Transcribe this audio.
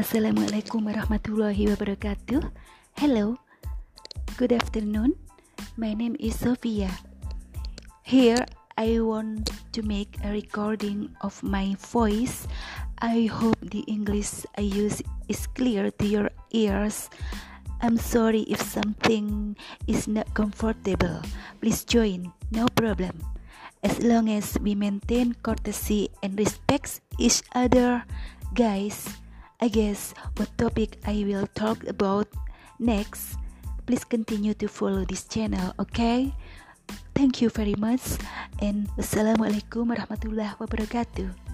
Assalamualaikum warahmatullahi wabarakatuh. Hello, good afternoon. My name is Sophia. Here, I want to make a recording of my voice. I hope the English I use is clear to your ears. I'm sorry if something is not comfortable. Please join, no problem. As long as we maintain courtesy and respect each other, guys. I guess what topic I will talk about next. Please continue to follow this channel, okay? Thank you very much and wassalamualaikum warahmatullahi wabarakatuh.